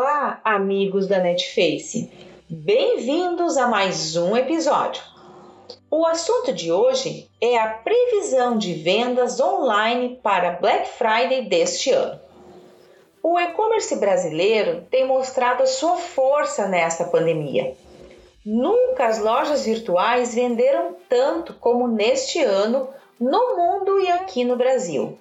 Olá, amigos da Netface. Bem-vindos a mais um episódio. O assunto de hoje é a previsão de vendas online para Black Friday deste ano. O e-commerce brasileiro tem mostrado sua força nesta pandemia. Nunca as lojas virtuais venderam tanto como neste ano no mundo e aqui no Brasil.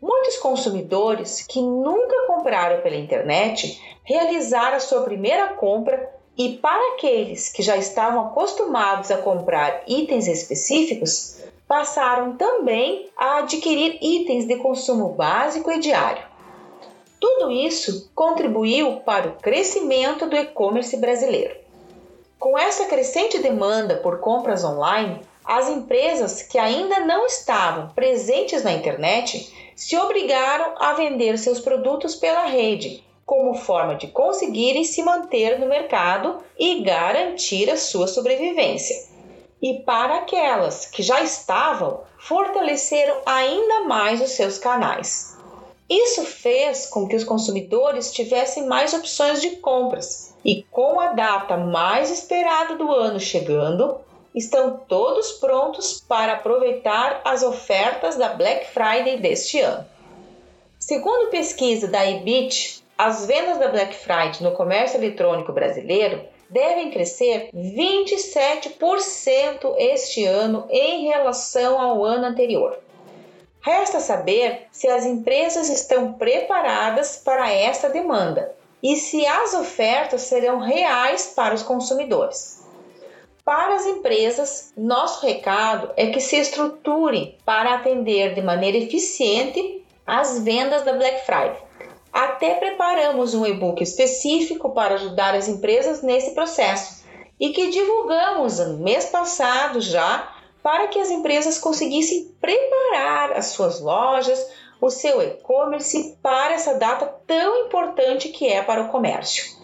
Muitos consumidores que nunca compraram pela internet realizaram a sua primeira compra e para aqueles que já estavam acostumados a comprar itens específicos, passaram também a adquirir itens de consumo básico e diário. Tudo isso contribuiu para o crescimento do e-commerce brasileiro. Com essa crescente demanda por compras online, as empresas que ainda não estavam presentes na internet se obrigaram a vender seus produtos pela rede, como forma de conseguirem se manter no mercado e garantir a sua sobrevivência. E para aquelas que já estavam, fortaleceram ainda mais os seus canais. Isso fez com que os consumidores tivessem mais opções de compras e, com a data mais esperada do ano chegando, estão todos prontos para aproveitar as ofertas da Black Friday deste ano. Segundo pesquisa da Ibit, as vendas da Black Friday no comércio eletrônico brasileiro devem crescer 27% este ano em relação ao ano anterior. Resta saber se as empresas estão preparadas para esta demanda e se as ofertas serão reais para os consumidores. Para as empresas, nosso recado é que se estruturem para atender de maneira eficiente as vendas da Black Friday. Até preparamos um e-book específico para ajudar as empresas nesse processo e que divulgamos no mês passado já para que as empresas conseguissem preparar as suas lojas, o seu e-commerce para essa data tão importante que é para o comércio.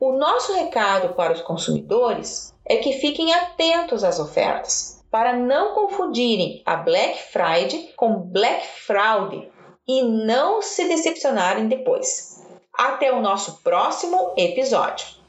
O nosso recado para os consumidores é que fiquem atentos às ofertas, para não confundirem a Black Friday com Black Fraud e não se decepcionarem depois. Até o nosso próximo episódio.